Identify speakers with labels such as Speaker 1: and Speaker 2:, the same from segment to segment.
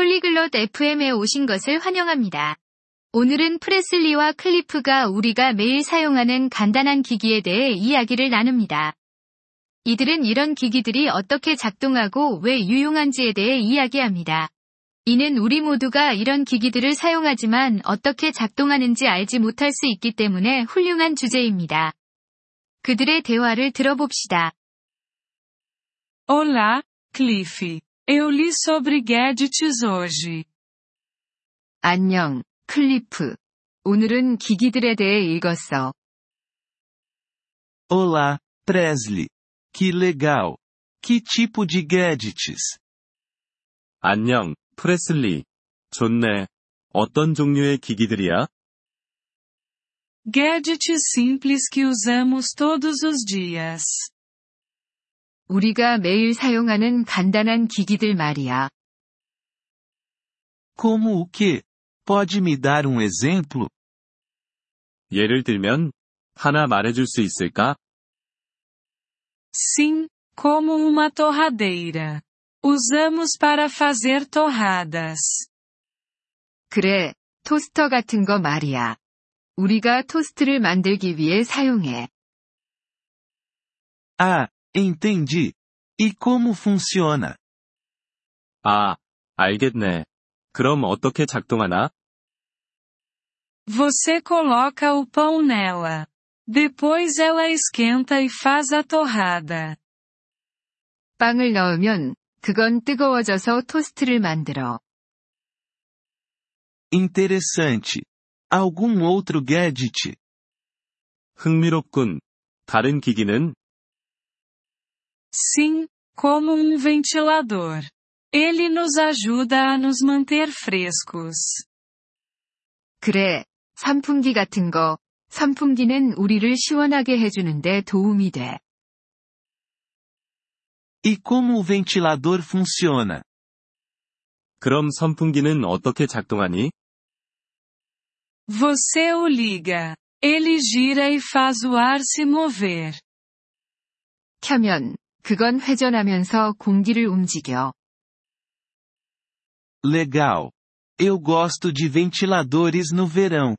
Speaker 1: 폴리글롯 FM에 오신 것을 환영합니다. 오늘은 프레슬리와 클리프가 우리가 매일 사용하는 간단한 기기에 대해 이야기를 나눕니다. 이들은 이런 기기들이 어떻게 작동하고 왜 유용한지에 대해 이야기합니다. 이는 우리 모두가 이런 기기들을 사용하지만 어떻게 작동하는지 알지 못할 수 있기 때문에 훌륭한 주제입니다. 그들의 대화를 들어봅시다.
Speaker 2: Olá, Cliff. Eu li sobre gadgets hoje.
Speaker 1: 안녕, 클리프. 오늘은 기기들에 대해 읽었어.
Speaker 3: Olá, Presley. Que legal. Que tipo de gadgets?
Speaker 4: 안녕, 프레슬리. 좋네. 어떤 종류의 기기들이야?
Speaker 2: Gadgets simples que usamos todos os dias.
Speaker 1: 우리가 매일 사용하는 간단한 기기들 말이야.
Speaker 3: Como o que? Pode me dar um exemplo?
Speaker 4: 예를 들면, 하나 말해줄 수 있을까?
Speaker 2: Sim, como uma torradeira. Usamos para fazer torradas.
Speaker 1: 그래, 토스터 같은 거 말이야. 우리가 토스트를 만들기 위해 사용해.
Speaker 3: Ah, entendi. E como funciona?
Speaker 4: 아, 알겠네. 그럼 어떻게 작동하나?
Speaker 2: Você coloca o pão nela. Depois ela esquenta e faz a torrada.
Speaker 1: 빵을 넣으면 그건 뜨거워져서 토스트를 만들어.
Speaker 3: Interessante. Algum outro gadget?
Speaker 4: 흥미롭군. 다른 기기는?
Speaker 2: Sim, como um ventilador. Ele nos ajuda a nos manter frescos.
Speaker 1: 그래, 선풍기 같은 거. 선풍기는 우리를 시원하게 해주는데 도움이 돼.
Speaker 3: E como o ventilador funciona?
Speaker 4: 그럼 선풍기는 어떻게 작동하니?
Speaker 2: Você o liga. Ele gira e faz o ar se mover.
Speaker 1: 켜면, 그건 회전하면서 공기를 움직여.
Speaker 3: Legal. Eu gosto de ventiladores no verão.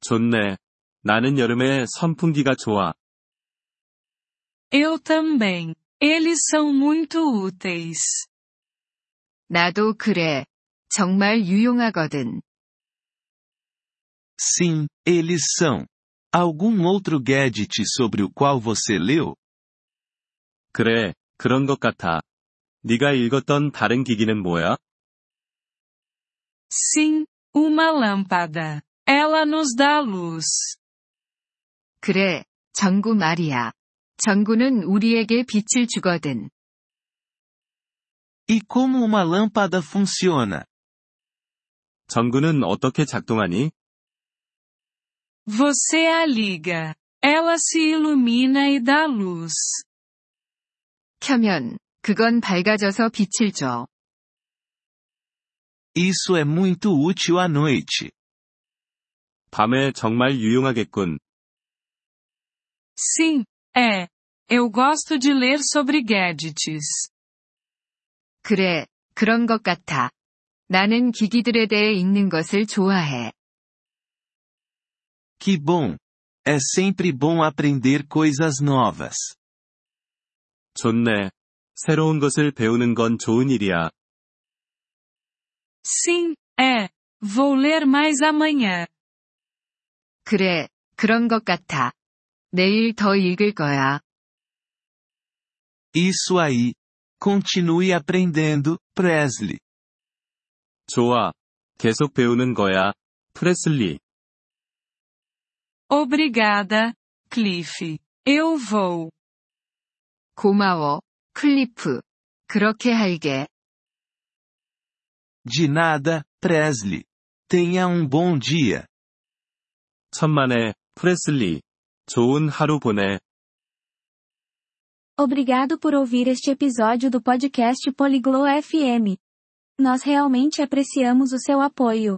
Speaker 4: 좋네. 나는 여름에 선풍기가 좋아.
Speaker 2: Eu também. Eles são muito úteis.
Speaker 1: 나도 그래. 정말 유용하거든.
Speaker 3: Sim, eles são. Algum outro gadget sobre o qual você leu?
Speaker 4: 그래, 그런 것 같아. 네가 읽었던 다른 기기는 뭐야?
Speaker 2: Sim, uma lâmpada. Ela nos dá luz.
Speaker 1: 그래, 전구 말이야. 전구는 우리에게 빛을 주거든.
Speaker 3: E como uma lâmpada funciona?
Speaker 4: 전구는 어떻게 작동하니?
Speaker 2: Você a liga. Ela se ilumina e dá luz.
Speaker 1: 켜면, 그건 밝아져서 빛을 줘.
Speaker 3: Isso é muito útil à noite.
Speaker 4: 밤에 정말 유용하겠군.
Speaker 2: Sim, é. Eu gosto de ler sobre gadgets.
Speaker 1: 그래, 그런 것 같아. 나는 기기들에 대해 읽는 것을 좋아해.
Speaker 3: Que bom! É sempre bom aprender coisas novas.
Speaker 4: 좋네. 새로운 것을 배우는 건 좋은 일이야.
Speaker 2: Sim, é. Vou ler mais amanhã.
Speaker 1: 그래, 그런 것 같아. 내일 더 읽을 거야.
Speaker 3: Isso aí. Continue aprendendo, Presley.
Speaker 4: 좋아. 계속 배우는 거야. 프레슬리.
Speaker 2: Obrigada, Cliff. Eu vou.
Speaker 1: 고마워, 클리프. 그렇게 할게.
Speaker 3: De nada, Presley. Tenha um bom dia.
Speaker 4: 천만에, 프레슬리. 좋은 하루 보내.
Speaker 5: Obrigado por ouvir este episódio do podcast Poliglo FM. Nós realmente apreciamos o seu apoio.